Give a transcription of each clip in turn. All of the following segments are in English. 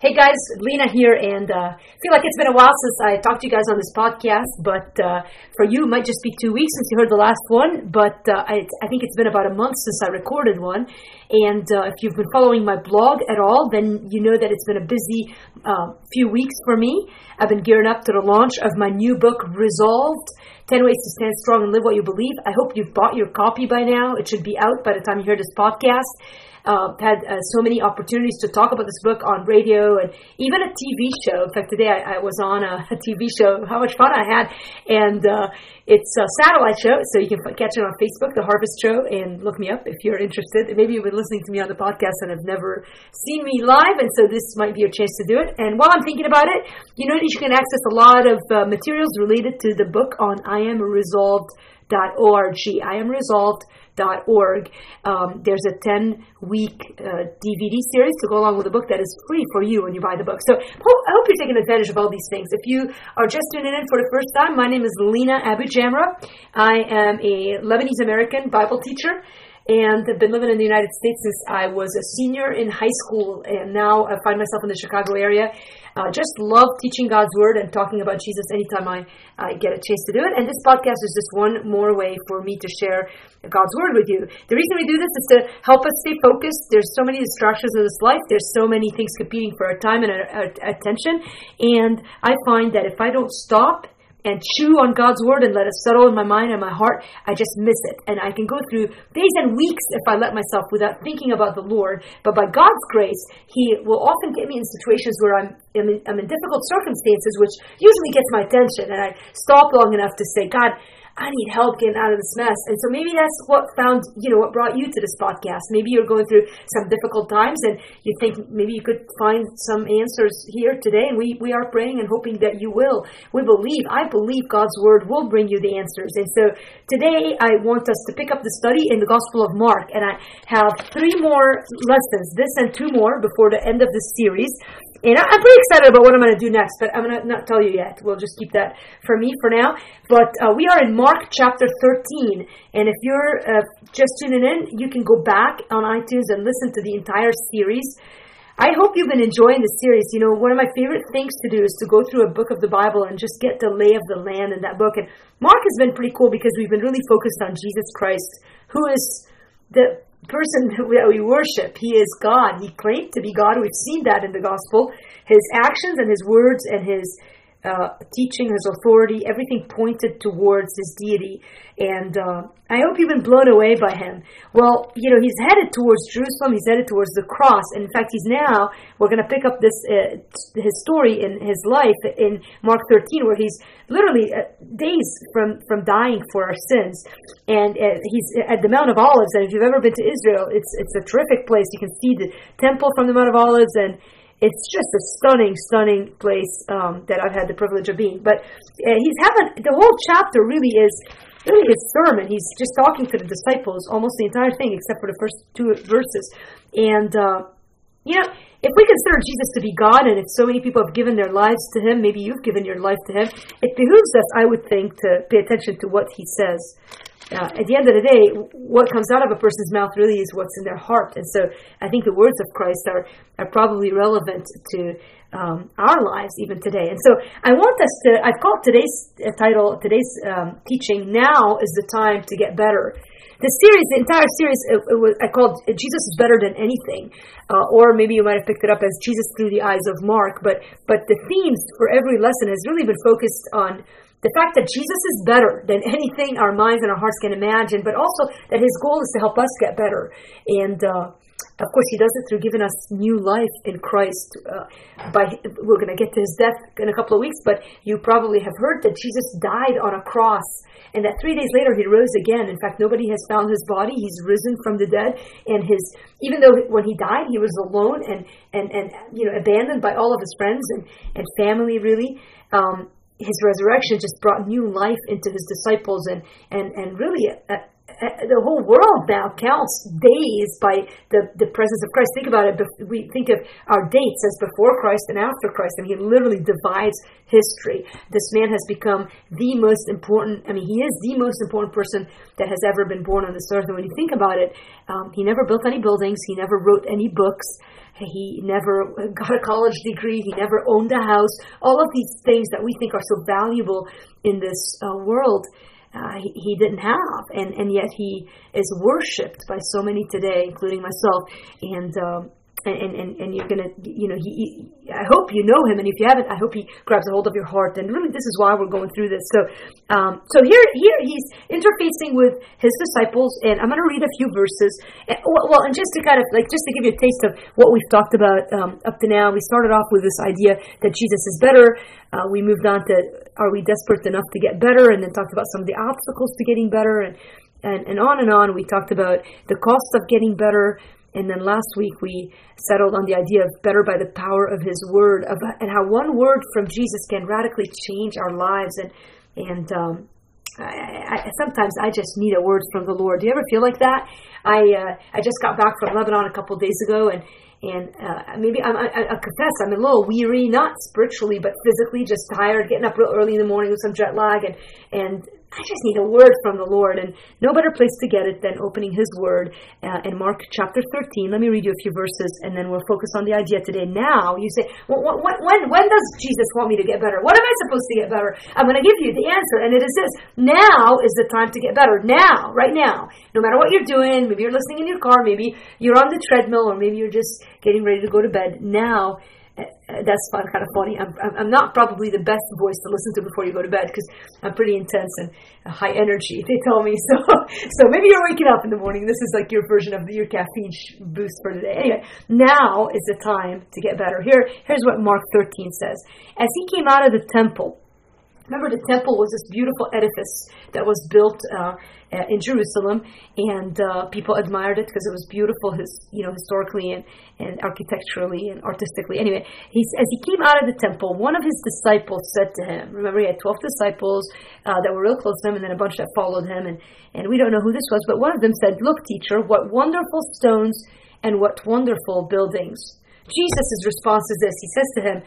Hey guys, Lina here, and uh, feel like it's been a while since I talked to you guys on this podcast. But uh, for you, it might just be two weeks since you heard the last one. But uh, I, I, think it's been about a month since I recorded one. And uh, if you've been following my blog at all, then you know that it's been a busy uh, few weeks for me. I've been gearing up to the launch of my new book, Resolved. 10 Ways to Stand Strong and Live What You Believe. I hope you've bought your copy by now. It should be out by the time you hear this podcast uh, had uh, so many opportunities to talk about this book on radio and even a TV show. In fact, today I, I was on a, a, TV show. How much fun I had! And uh, it's a satellite show, so you can catch it on Facebook, The Harvest Show, and look me up if you're interested. Maybe you've been listening to me on the podcast and have never seen me live, and so this might be your chance to do it. And while I'm thinking about it, you know that you can access a lot of uh, materials related to the book on I Am Resolved org. I am resolved.org. Um, there's a 10 week uh, DVD series to go along with the book that is free for you when you buy the book. So I hope you're taking advantage of all these things. If you are just tuning in for the first time, my name is Lina Abu Jamra. I am a Lebanese American Bible teacher and I've been living in the United States since I was a senior in high school, and now I find myself in the Chicago area. Uh, just love teaching God's Word and talking about Jesus anytime I, I get a chance to do it. And this podcast is just one more way for me to share God's Word with you. The reason we do this is to help us stay focused. There's so many distractions in this life. There's so many things competing for our time and our, our attention. And I find that if I don't stop and chew on God's word and let it settle in my mind and my heart, I just miss it. And I can go through days and weeks if I let myself without thinking about the Lord. But by God's grace, He will often get me in situations where I'm, I'm, in, I'm in difficult circumstances, which usually gets my attention. And I stop long enough to say, God, I need help getting out of this mess. And so maybe that's what found, you know, what brought you to this podcast. Maybe you're going through some difficult times and you think maybe you could find some answers here today. And we, we are praying and hoping that you will. We believe, I believe God's word will bring you the answers. And so today I want us to pick up the study in the Gospel of Mark. And I have three more lessons, this and two more before the end of this series. And I'm pretty excited about what I'm going to do next, but I'm going to not tell you yet. We'll just keep that for me for now. But uh, we are in Mark chapter 13. And if you're uh, just tuning in, you can go back on iTunes and listen to the entire series. I hope you've been enjoying the series. You know, one of my favorite things to do is to go through a book of the Bible and just get the lay of the land in that book. And Mark has been pretty cool because we've been really focused on Jesus Christ, who is the person that we worship. He is God. He claimed to be God. We've seen that in the gospel. His actions and his words and his uh, teaching, his authority, everything pointed towards his deity. And uh, I hope you've been blown away by him. Well, you know, he's headed towards Jerusalem. He's headed towards the cross. And in fact, he's now, we're going to pick up this, uh, his story in his life in Mark 13, where he's literally uh, days from, from dying for our sins. And uh, he's at the Mount of Olives. And if you've ever been to Israel, it's, it's a terrific place. You can see the temple from the Mount of Olives and it's just a stunning, stunning place um, that I've had the privilege of being. But uh, he's having the whole chapter really is really his sermon. He's just talking to the disciples almost the entire thing, except for the first two verses. And uh, you know, if we consider Jesus to be God, and if so many people have given their lives to Him, maybe you've given your life to Him, it behooves us, I would think, to pay attention to what He says uh, at the end of the day, what comes out of a person's mouth really is what's in their heart. And so I think the words of Christ are, are probably relevant to um, our lives even today. And so I want us to, I've called today's uh, title, today's um, teaching, Now is the Time to Get Better. The series, the entire series, it, it was, I called Jesus is Better Than Anything. Uh, or maybe you might have picked it up as Jesus Through the Eyes of Mark. But, but the themes for every lesson has really been focused on the fact that Jesus is better than anything our minds and our hearts can imagine, but also that his goal is to help us get better. And uh, of course, he does it through giving us new life in Christ. Uh, by we're going to get to his death in a couple of weeks, but you probably have heard that Jesus died on a cross, and that three days later he rose again. In fact, nobody has found his body; he's risen from the dead. And his even though when he died he was alone and and and you know abandoned by all of his friends and and family, really. Um, his resurrection just brought new life into his disciples and and and really uh, the whole world now counts days by the, the presence of Christ. Think about it. We think of our dates as before Christ and after Christ. Mean, he literally divides history. This man has become the most important, I mean, he is the most important person that has ever been born on this earth. And when you think about it, um, he never built any buildings, he never wrote any books. He never got a college degree. He never owned a house. All of these things that we think are so valuable in this uh, world, uh, he, he, didn't have, and and yet he is worshipped by so many today, including myself. And um, and, and, and you're gonna, you know, he, he, I hope you know him, and if you haven't, I hope he grabs a hold of your heart. And really, this is why we're going through this. So, um, so here, here he's interfacing with his disciples, and I'm to read a few verses. And, well, and just to kind of like, just to give you a taste of what we've talked about um, up to now, we started off with this idea that Jesus is better. Uh, we moved on to, are we desperate enough to get better? And then talked about some of the obstacles to getting better, and and, and on and on. We talked about the cost of getting better. And then last week we settled on the idea of better by the power of His Word, of, and how one word from Jesus can radically change our lives. And and um, I, I, sometimes I just need a word from the Lord. Do you ever feel like that? I uh, I just got back from Lebanon a couple days ago, and and uh, maybe I'm, I, I confess I'm a little weary, not spiritually but physically, just tired, getting up real early in the morning with some jet lag, and and I just need a word from the Lord, and no better place to get it than opening His Word uh, in Mark chapter 13. Let me read you a few verses, and then we'll focus on the idea today. Now, you say, well, when, when, does Jesus want me to get better? What am I supposed to get better? I'm going to give you the answer, and it is this. Now is the time to get better. Now, right now. No matter what you're doing, maybe you're listening in your car, maybe you're on the treadmill, or maybe you're just getting ready to go to bed. Now that's fun, kind of funny. I'm, I'm not probably the best voice to listen to before you go to bed because I'm pretty intense and high energy. They tell me so. So maybe you're waking up in the morning. This is like your version of your caffeine boost for today. Anyway, now is the time to get better. Here, here's what Mark 13 says: As he came out of the temple. Remember, the temple was this beautiful edifice that was built uh, uh, in Jerusalem, and uh, people admired it because it was beautiful, his, you know, historically and, and architecturally and artistically. Anyway, he, as he came out of the temple, one of his disciples said to him, remember, he had 12 disciples uh, that were real close to him, and then a bunch that followed him, and, and we don't know who this was, but one of them said, Look, teacher, what wonderful stones and what wonderful buildings. Jesus' response is this He says to him,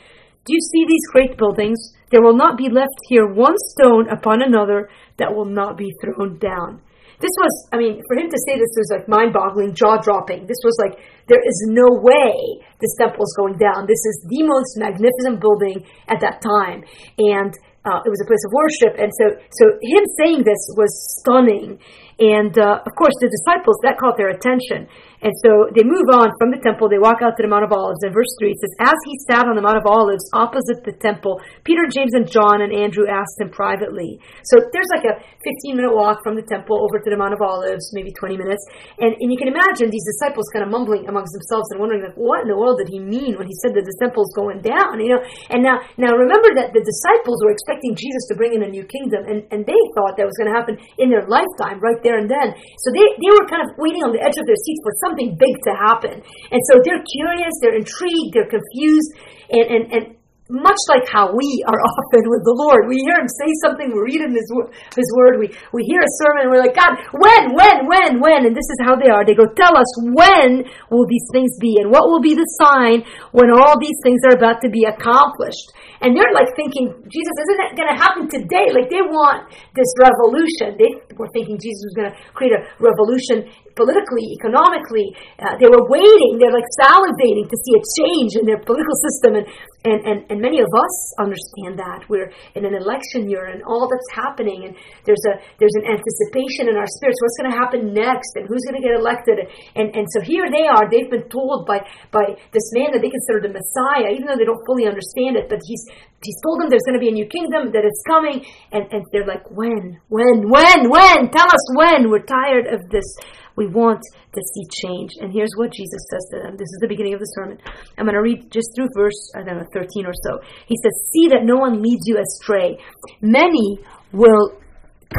do you see these great buildings? There will not be left here one stone upon another that will not be thrown down. This was, I mean, for him to say this was like mind boggling, jaw dropping. This was like, there is no way this temple is going down. This is the most magnificent building at that time. And uh, it was a place of worship. And so, so him saying this was stunning. And uh, of course, the disciples, that caught their attention. And so they move on from the temple, they walk out to the Mount of Olives. And verse 3 it says, As he sat on the Mount of Olives opposite the temple, Peter, James, and John and Andrew asked him privately. So there's like a 15 minute walk from the temple over to the Mount of Olives, maybe 20 minutes. And, and you can imagine these disciples kind of mumbling amongst themselves and wondering, like, what in the world did he mean when he said that the temple's going down? You know, and now, now remember that the disciples were expecting Jesus to bring in a new kingdom, and, and they thought that was going to happen in their lifetime, right there and then. So they, they were kind of waiting on the edge of their seats for something big to happen. And so they're curious, they're intrigued, they're confused, and, and, and much like how we are often with the Lord. We hear Him say something, we read in His, His Word, we, we hear a sermon, we're like, God, when, when, when, when? And this is how they are. They go, Tell us, when will these things be? And what will be the sign when all these things are about to be accomplished? And they're like thinking, Jesus, isn't that going to happen today? Like they want this revolution. They were thinking Jesus was going to create a revolution politically, economically. Uh, they were waiting. They're like salivating to see a change in their political system. And, and, and, and many of us understand that. We're in an election year and all that's happening. And there's a there's an anticipation in our spirits. What's going to happen next? And who's going to get elected? And, and so here they are. They've been told by, by this man that they consider the Messiah, even though they don't fully understand it, but he's he's told them there's going to be a new kingdom, that it's coming, and, and they're like, when, when, when, when? Tell us when. We're tired of this. We want to see change. And here's what Jesus says to them. This is the beginning of the sermon. I'm going to read just through verse, I don't know, 13 or so. He says, See that no one leads you astray. Many will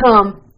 come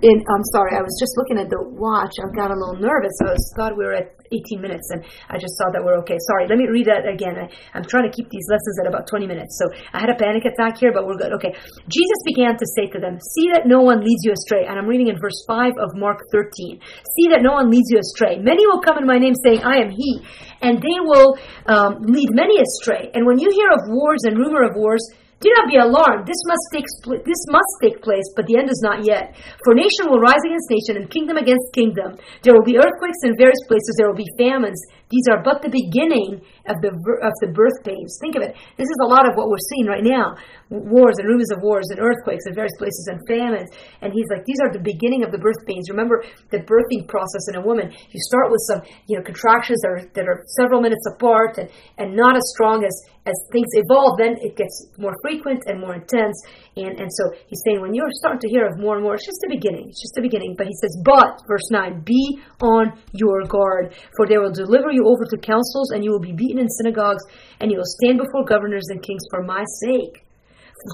in, I'm sorry, I was just looking at the watch. I got a little nervous. I was, thought we were at 18 minutes, and I just saw that we're okay. Sorry, let me read that again. I, am trying to keep these lessons at about 20 minutes. So I had a panic attack here, but we're good. Okay. Jesus began to say to them, See that no one leads you astray. And I'm reading in verse 5 of Mark 13. See that no one leads you astray. Many will come in my name saying, I am he, and they will um, lead many astray. And when you hear of wars and rumor of wars, do not be alarmed. This must take this must take place, but the end is not yet. For nation will rise against nation, and kingdom against kingdom. There will be earthquakes in various places. There will be famines. These are but the beginning of the of the birth pains. Think of it. This is a lot of what we're seeing right now: wars and rumors of wars and earthquakes in various places and famines. And he's like, these are the beginning of the birth pains. Remember the birthing process in a woman. You start with some, you know, contractions that are that are several minutes apart and and not as strong as as things evolve, then it gets more frequent and more intense. And, and so he's saying when you're starting to hear of more and more, it's just the beginning. It's just the beginning. But he says, but, verse 9, be on your guard, for they will deliver you over to councils, and you will be beaten in synagogues, and you will stand before governors and kings for my sake,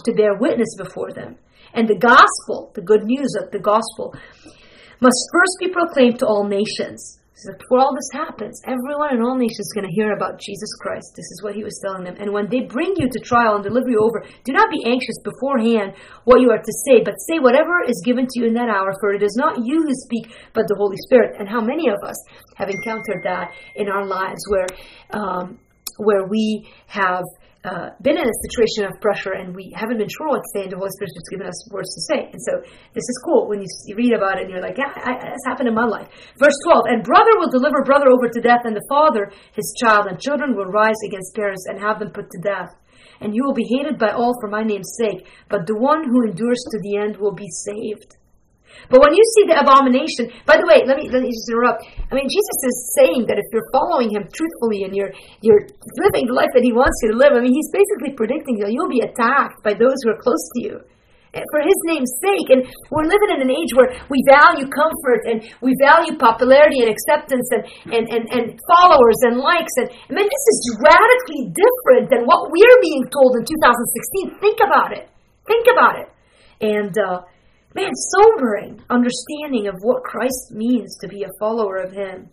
to bear witness before them. And the gospel, the good news of the gospel, must first be proclaimed to all nations. So before all this happens, everyone in all nations is going to hear about Jesus Christ. This is what he was telling them. And when they bring you to trial and deliver you over, do not be anxious beforehand what you are to say, but say whatever is given to you in that hour, for it is not you who speak, but the Holy Spirit. And how many of us have encountered that in our lives where um, where we have uh, been in a situation of pressure and we haven't been sure what to say, and the Holy Spirit's just given us words to say. And so this is cool when you, read about it and you're like, yeah, I, that's happened in my life. Verse 12, and brother will deliver brother over to death, and the father his child, and children will rise against parents and have them put to death. And you will be hated by all for my name's sake, but the one who endures to the end will be saved. But when you see the abomination, by the way, let me let me just interrupt. I mean, Jesus is saying that if you're following him truthfully and you're you're living the life that he wants you to live, I mean, he's basically predicting that you'll be attacked by those who are close to you. For his name's sake. And we're living in an age where we value comfort and we value popularity and acceptance and, and, and, and followers and likes. And I mean, this is radically different than what we're being told in 2016. Think about it. Think about it. And uh, man, sobering understanding of what Christ means to be a follower of Him.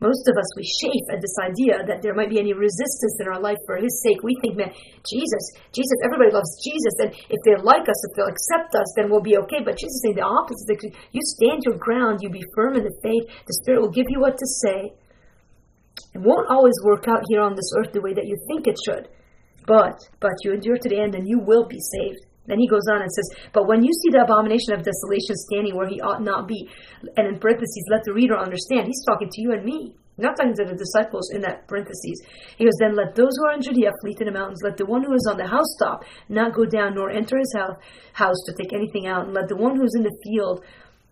Most of us, we chafe at this idea that there might be any resistance in our life for His sake. We think, man, Jesus, Jesus, everybody loves Jesus, and if they like us, if they'll accept us, then we'll be okay. But Jesus is saying the opposite. You stand your ground, you be firm in the faith, the Spirit will give you what to say. It won't always work out here on this earth the way that you think it should. But, but you endure to the end and you will be saved. Then he goes on and says, But when you see the abomination of desolation standing where he ought not be, and in parentheses, let the reader understand, he's talking to you and me. Not talking to the disciples in that parentheses. He goes, Then let those who are in Judea flee to the mountains. Let the one who is on the housetop not go down nor enter his house to take anything out. And let the one who is in the field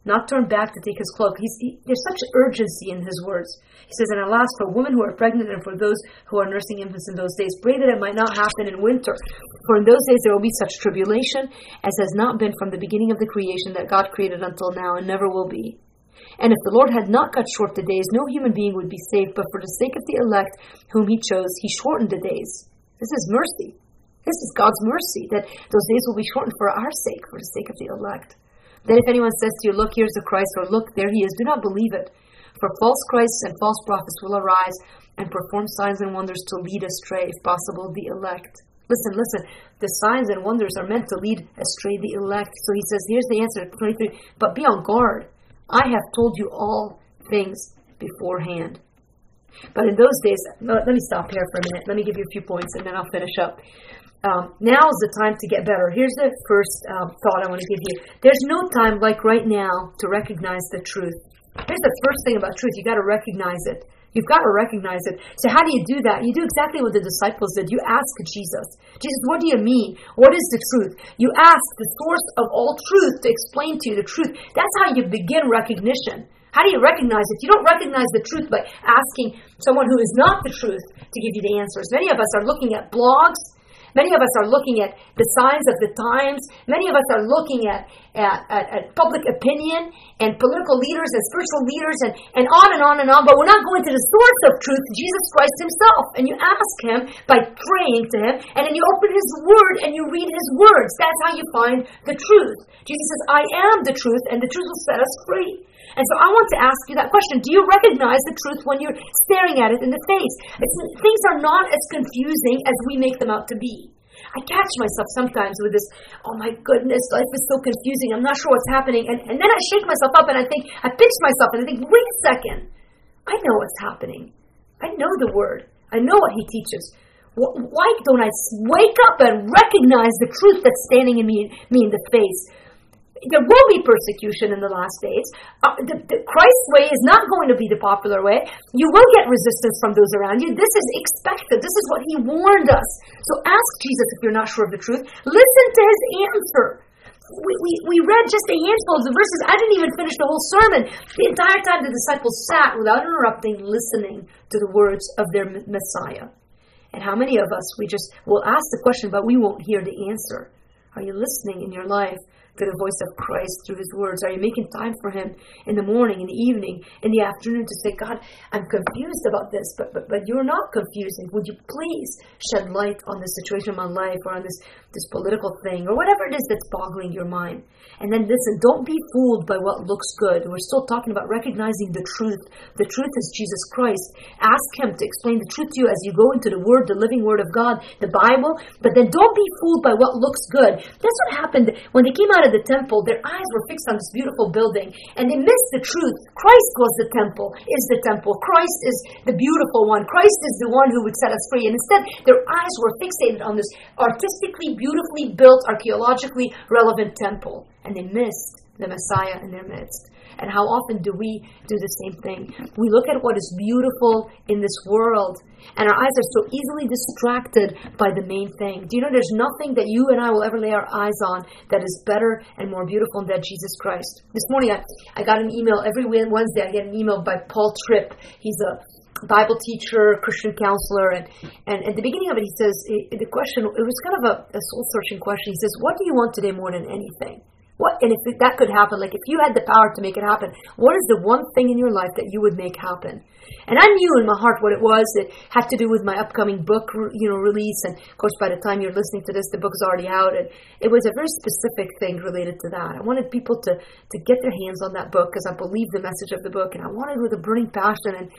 not turn back to take his cloak. He, there's such urgency in his words. He says, And alas, for women who are pregnant and for those who are nursing infants in those days, pray that it might not happen in winter. For in those days there will be such tribulation as has not been from the beginning of the creation that God created until now and never will be. And if the Lord had not cut short the days, no human being would be saved, but for the sake of the elect whom he chose, he shortened the days. This is mercy. This is God's mercy, that those days will be shortened for our sake, for the sake of the elect. Then if anyone says to you, Look, here's the Christ, or Look, there he is, do not believe it. For false Christs and false prophets will arise and perform signs and wonders to lead astray, if possible, the elect. Listen, listen. The signs and wonders are meant to lead astray the elect. So he says, here's the answer, 23. But be on guard. I have told you all things beforehand. But in those days, let me stop here for a minute. Let me give you a few points and then I'll finish up. Um, now is the time to get better. Here's the first um, thought I want to give you. There's no time like right now to recognize the truth. Here's the first thing about truth. You got to recognize it. You've got to recognize it. So how do you do that? You do exactly what the disciples did. You ask Jesus, Jesus, what do you mean? What is the truth? You ask the source of all truth to explain to you the truth. That's how you begin recognition. How do you recognize it? You don't recognize the truth by asking someone who is not the truth to give you the answers. Many of us are looking at blogs Many of us are looking at the signs of the times. Many of us are looking at, at, at, at public opinion and political leaders and spiritual leaders and, and on and on and on, but we're not going to the source of truth, Jesus Christ Himself. And you ask Him by praying to Him, and then you open His Word and you read His words. That's how you find the truth. Jesus says, I am the truth, and the truth will set us free. And so I want to ask you that question. Do you recognize the truth when you're staring at it in the face? It's, things are not as confusing as we make them out to be. I catch myself sometimes with this, oh my goodness, life is so confusing. I'm not sure what's happening. And, and then I shake myself up and I think, I pinch myself and I think, wait a second. I know what's happening. I know the word. I know what he teaches. Why don't I wake up and recognize the truth that's standing in me, me in the face? There will be persecution in the last days. Uh, the, the Christ's way is not going to be the popular way. You will get resistance from those around you. This is expected. This is what He warned us. So ask Jesus if you're not sure of the truth. Listen to His answer. We, we, we read just a handful of the verses. I didn't even finish the whole sermon. The entire time the disciples sat without interrupting, listening to the words of their Messiah. And how many of us, we just will ask the question, but we won't hear the answer? Are you listening in your life to the voice of Christ through His words? Are you making time for Him in the morning, in the evening, in the afternoon to say, God, I'm confused about this, but, but, but you're not confusing. Would you please shed light on this situation of my life or on this, this political thing or whatever it is that's boggling your mind? And then listen, don't be fooled by what looks good. We're still talking about recognizing the truth. The truth is Jesus Christ. Ask Him to explain the truth to you as you go into the Word, the living Word of God, the Bible. But then don't be fooled by what looks good. That's what happened when they came out of the temple. Their eyes were fixed on this beautiful building and they missed the truth. Christ was the temple, is the temple. Christ is the beautiful one. Christ is the one who would set us free. And instead, their eyes were fixated on this artistically, beautifully built, archaeologically relevant temple and they missed the Messiah in their midst. And how often do we do the same thing? We look at what is beautiful in this world, and our eyes are so easily distracted by the main thing. Do you know there's nothing that you and I will ever lay our eyes on that is better and more beautiful than Jesus Christ? This morning I, I got an email every Wednesday. I get an email by Paul Tripp. He's a Bible teacher, Christian counselor, and, and at the beginning of it, he says, the question, it was kind of a, a soul searching question. He says, What do you want today more than anything? What, and if that could happen, like if you had the power to make it happen, what is the one thing in your life that you would make happen? And I knew in my heart what it was. It had to do with my upcoming book, you know, release. And of course, by the time you're listening to this, the book is already out. And it was a very specific thing related to that. I wanted people to to get their hands on that book because I believe the message of the book, and I wanted with a burning passion. And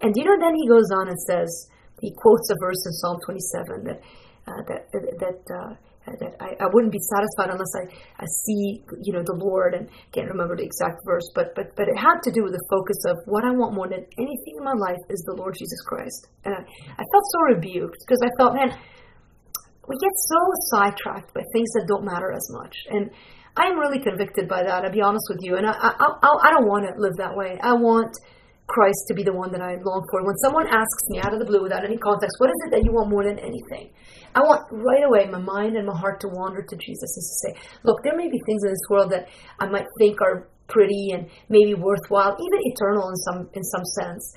and you know, then he goes on and says he quotes a verse in Psalm 27 that uh, that that. Uh, that I, I wouldn't be satisfied unless I, I see you know the Lord and can't remember the exact verse, but but but it had to do with the focus of what I want more than anything in my life is the Lord Jesus Christ, and I, I felt so rebuked because I thought, man, we get so sidetracked by things that don't matter as much, and I'm really convicted by that. I'll be honest with you, and I I I, I don't want to live that way. I want Christ to be the one that I long for. When someone asks me out of the blue without any context, what is it that you want more than anything? I want right away my mind and my heart to wander to Jesus and to say, look, there may be things in this world that I might think are pretty and maybe worthwhile, even eternal in some in some sense,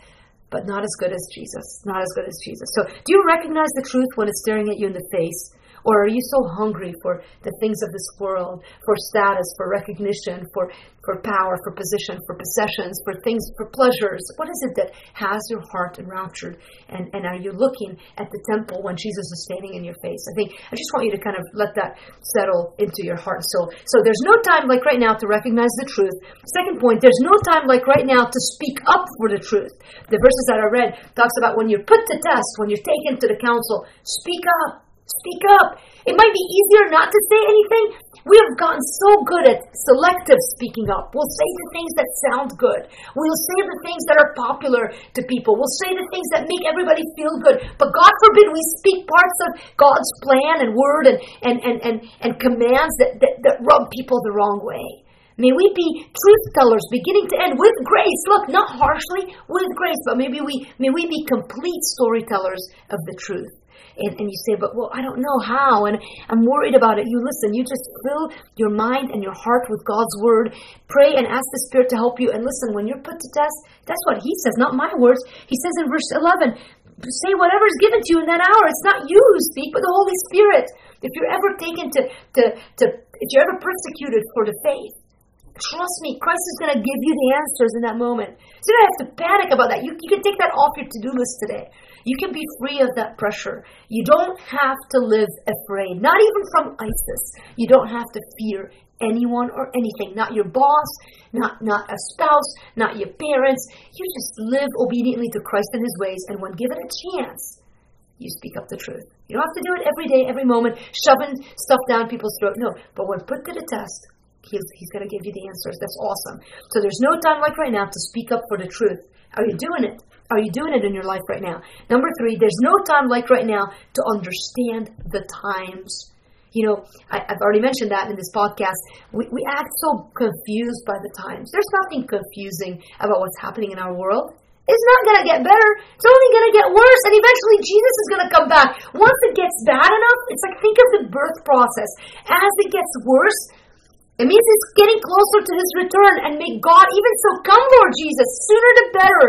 but not as good as Jesus. Not as good as Jesus. So do you recognize the truth when it's staring at you in the face? Or are you so hungry for the things of this world, for status, for recognition, for, for power, for position, for possessions, for things, for pleasures? What is it that has your heart enraptured? And, and are you looking at the temple when Jesus is standing in your face? I think I just want you to kind of let that settle into your heart soul. So there's no time like right now to recognize the truth. Second point, there's no time like right now to speak up for the truth. The verses that I read talks about when you're put to test, when you're taken to the council, speak up Speak up. It might be easier not to say anything. We have gotten so good at selective speaking up. We'll say the things that sound good. We'll say the things that are popular to people. We'll say the things that make everybody feel good. But God forbid we speak parts of God's plan and word and, and, and, and, and commands that, that, that rub people the wrong way. May we be truth tellers beginning to end with grace. Look, not harshly, with grace, but maybe we may we be complete storytellers of the truth and, and you say, but well, I don't know how, and I'm worried about it. You listen, you just fill your mind and your heart with God's word. Pray and ask the Spirit to help you. And listen, when you're put to test, that's what He says, not my words. He says in verse 11, say whatever is given to you in that hour. It's not you who speak, but the Holy Spirit. If you're ever taken to, to, to if you're ever persecuted for the faith, trust me, Christ is going to give you the answers in that moment. So you don't have to panic about that. You, you can take that off your to do list today. You can be free of that pressure. You don't have to live afraid, not even from ISIS. You don't have to fear anyone or anything, not your boss, not, not a spouse, not your parents. You just live obediently to Christ and his ways, and when given a chance, you speak up the truth. You don't have to do it every day, every moment, shoving stuff down people's throat. No, but when put to the test, he's, he's going to give you the answers. That's awesome. So there's no time like right now to speak up for the truth. Are you doing it? Are you doing it in your life right now? Number three, there's no time like right now to understand the times you know, I, have already mentioned that in this podcast. We, we act so confused by the times. There's nothing confusing about what's happening in our world. It's not going to get better. It's only going to get worse. And eventually, Jesus is going to come back. Once it gets bad enough, it's like think of the birth process. As it gets worse, it means it's getting closer to his return. And may God, even so, come, Lord Jesus, sooner the better.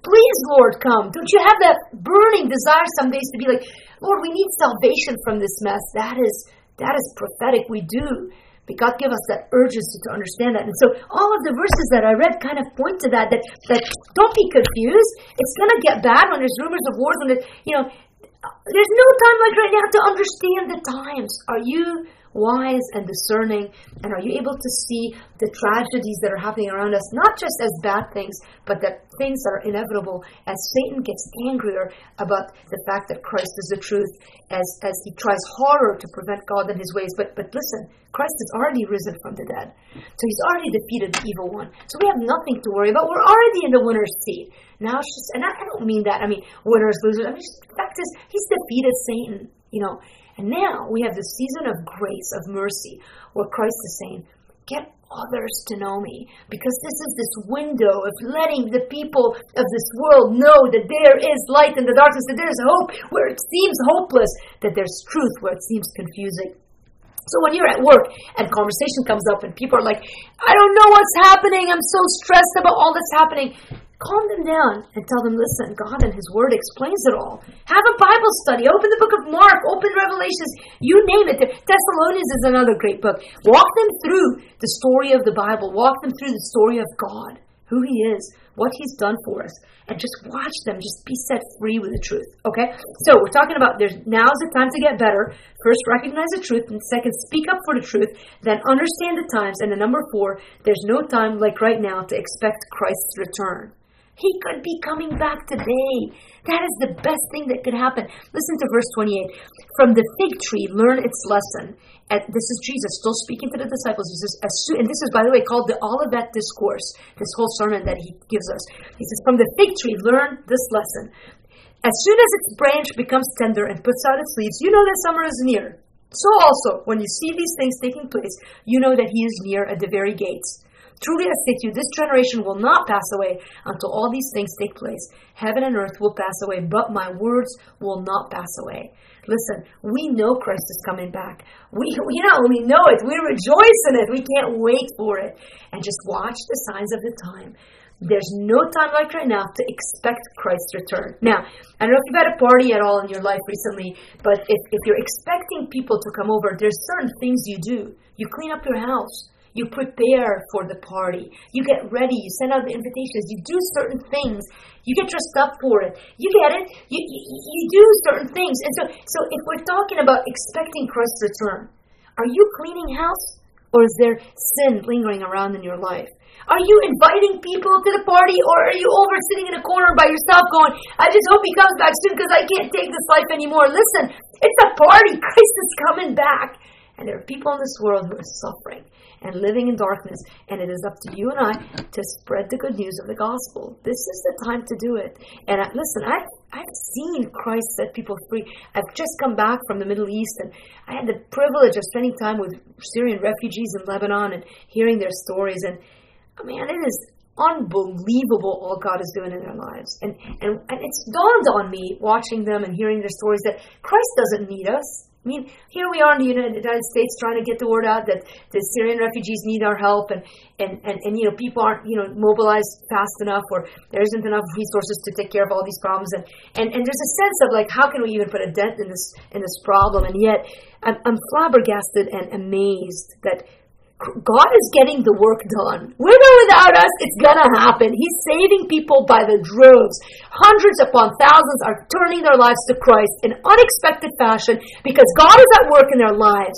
Please, Lord, come. Don't you have that burning desire some days to be like, Lord, we need salvation from this mess? That is that is prophetic. We do. But God give us that urgency to understand that. And so all of the verses that I read kind of point to that, that, that don't be confused. It's going to get bad when there's rumors of wars, when there's, you know, there's no time like right now to understand the times. Are you wise and discerning? And are you able to see the tragedies that are happening around us, not just as bad things, but that things that are inevitable as Satan gets angrier about the fact that Christ is the truth, as, as he tries harder to prevent God in his ways. But, but listen, Christ has already risen from the dead. So he's already defeated the evil one. So we have nothing to worry about. We're already in the winner's seat. Now it's just, and I, I don't mean that. I mean, winners, losers. I mean, just, the fact is, he's defeated Satan, you know. And now we have the season of grace, of mercy, where Christ is saying, Get others to know me. Because this is this window of letting the people of this world know that there is light in the darkness, that there's hope where it seems hopeless, that there's truth where it seems confusing. So when you're at work and conversation comes up and people are like, I don't know what's happening, I'm so stressed about all that's happening calm them down and tell them, listen, God and His Word explains it all. Have a Bible study. Open the book of Mark. Open Revelations. You name it. Thessalonians is another great book. Walk them through the story of the Bible. Walk them through the story of God, who He is, what He's done for us, and just watch them. Just be set free with the truth. Okay? So we're talking about there's now's the time to get better. First, recognize the truth, and second, speak up for the truth. Then understand the times. And the number four, there's no time like right now to expect Christ's return. He could be coming back today. That is the best thing that could happen. Listen to verse 28. From the fig tree, learn its lesson. And this is Jesus still speaking to the disciples. He says, as soon and this is, by the way, called the Olivet Discourse, this whole sermon that he gives us. He says, From the fig tree, learn this lesson. As soon as its branch becomes tender and puts out its leaves, you know that summer is near. So also, when you see these things taking place, you know that he is near at the very gates. Truly I say to you, this generation will not pass away until all these things take place. Heaven and earth will pass away, but my words will not pass away. Listen, we know Christ is coming back. We, not only know it, we rejoice in it. We can't wait for it. And just watch the signs of the time. There's no time like right now to expect Christ's return. Now, I don't know if you've had a party at all in your life recently, but if, if you're expecting people to come over, there's certain things you do. You clean up your house. You prepare for the party. You get ready. You send out the invitations. You do certain things. You get dressed up for it. You get it. You, you, you do certain things. And so, so if we're talking about expecting Christ's return, are you cleaning house or is there sin lingering around in your life? Are you inviting people to the party or are you over sitting in a corner by yourself going, I just hope he comes back soon because I can't take this life anymore? Listen, it's a party. Christ is coming back. And there are people in this world who are suffering and living in darkness. And it is up to you and I to spread the good news of the gospel. This is the time to do it. And I, listen, I, I've seen Christ set people free. I've just come back from the Middle East, and I had the privilege of spending time with Syrian refugees in Lebanon and hearing their stories. And I mean, it is unbelievable all God is doing in their lives. And, and, and it's dawned on me watching them and hearing their stories that Christ doesn't need us. I mean, here we are in the United States trying to get the word out that the Syrian refugees need our help, and and, and, and you know people aren't you know mobilized fast enough, or there isn't enough resources to take care of all these problems, and, and and there's a sense of like how can we even put a dent in this in this problem, and yet I'm, I'm flabbergasted and amazed that God is getting the work done. With or without us, it's gonna happen. He's saving people by the droves. Hundreds upon thousands are turning their lives to Christ in unexpected fashion because God is at work in their lives.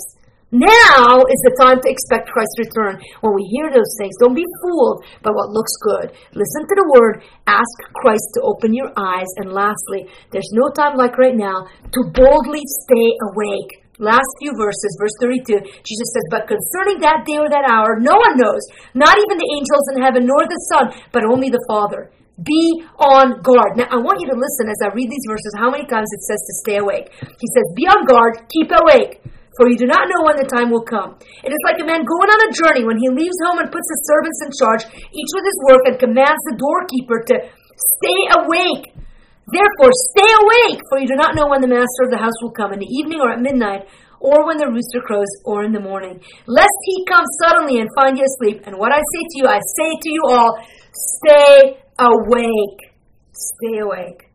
Now is the time to expect Christ's return. When we hear those things, don't be fooled by what looks good. Listen to the word, ask Christ to open your eyes, and lastly, there's no time like right now to boldly stay awake last few verses, verse 32, Jesus says, But concerning that day or that hour, no one knows, not even the angels in heaven, nor the Son, but only the Father. Be on guard. Now, I want you to listen as I read these verses, how many times it says to stay awake. He says, Be on guard, keep awake, for you do not know when the time will come. It is like a man going on a journey when he leaves home and puts his servants in charge, each with his work, and commands the doorkeeper to stay awake. Therefore, stay awake, for you do not know when the master of the house will come, in the evening or at midnight, or when the rooster crows, or in the morning, lest he come suddenly and find you asleep. And what I say to you, I say to you all, stay awake. Stay awake.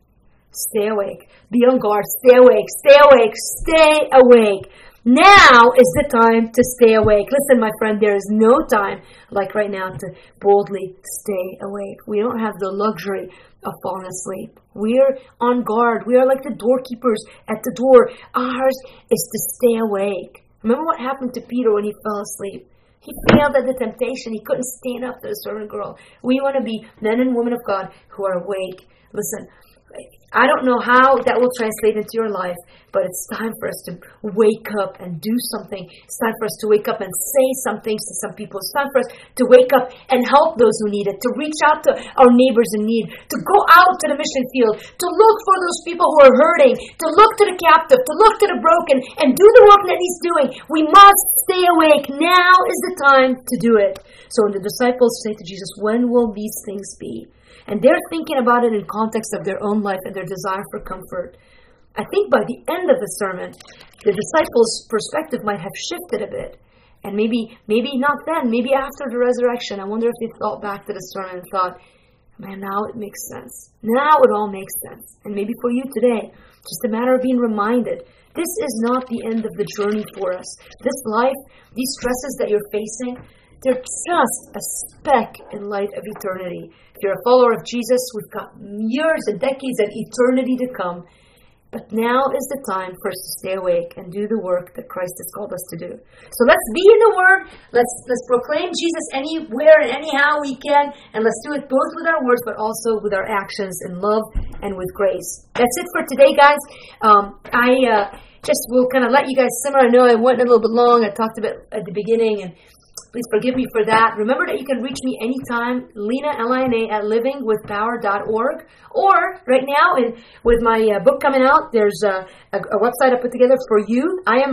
Stay awake. Be on guard. Stay awake. Stay awake. Stay awake. Now is the time to stay awake. Listen, my friend, there is no time like right now to boldly stay awake. We don't have the luxury of falling asleep. We're on guard. We are like the doorkeepers at the door. Ours is to stay awake. Remember what happened to Peter when he fell asleep? He failed at the temptation. He couldn't stand up to the servant girl. We want to be men and women of God who are awake. Listen, I don't know how that will translate into your life, but it's time for us to wake up and do something. It's time for us to wake up and say some things to some people. It's time for us to wake up and help those who need it, to reach out to our neighbors in need, to go out to the mission field, to look for those people who are hurting, to look to the captive, to look to the broken, and do the work that He's doing. We must stay awake. Now is the time to do it. So when the disciples say to Jesus, When will these things be? And they're thinking about it in context of their own life and their desire for comfort. I think by the end of the sermon, the disciples' perspective might have shifted a bit. And maybe, maybe not then, maybe after the resurrection. I wonder if they thought back to the sermon and thought, man, now it makes sense. Now it all makes sense. And maybe for you today, just a matter of being reminded this is not the end of the journey for us. This life, these stresses that you're facing, they're just a speck in light of eternity. If you're a follower of Jesus, we've got years and decades and eternity to come. But now is the time for us to stay awake and do the work that Christ has called us to do. So let's be in the Word. Let's let's proclaim Jesus anywhere and anyhow we can, and let's do it both with our words, but also with our actions in love and with grace. That's it for today, guys. Um, I uh, just will kind of let you guys simmer. I know I went a little bit long. I talked a bit at the beginning, and Please forgive me for that. Remember that you can reach me anytime, Lina, L-I-N-A, at livingwithpower.org. Or right now, in, with my uh, book coming out, there's a, a, a website I put together for you, I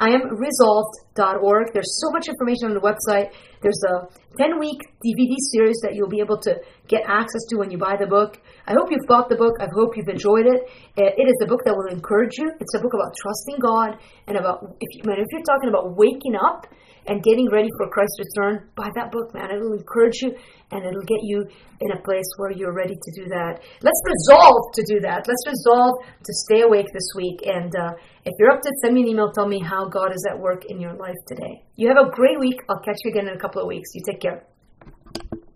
I am resolved.org. There's so much information on the website. There's a 10 week DVD series that you'll be able to get access to when you buy the book. I hope you've bought the book. I hope you've enjoyed it. Uh, it is a book that will encourage you. It's a book about trusting God and about, if, you, if you're talking about waking up and getting ready for Christ's return, buy that book, man. It'll encourage you and it'll get you in a place where you're ready to do that. Let's resolve to do that. Let's resolve to stay awake this week. And uh, if you're up to it, send me an email. Tell me how God is at work in your life today. You have a great week. I'll catch you again in a couple of weeks. You take care.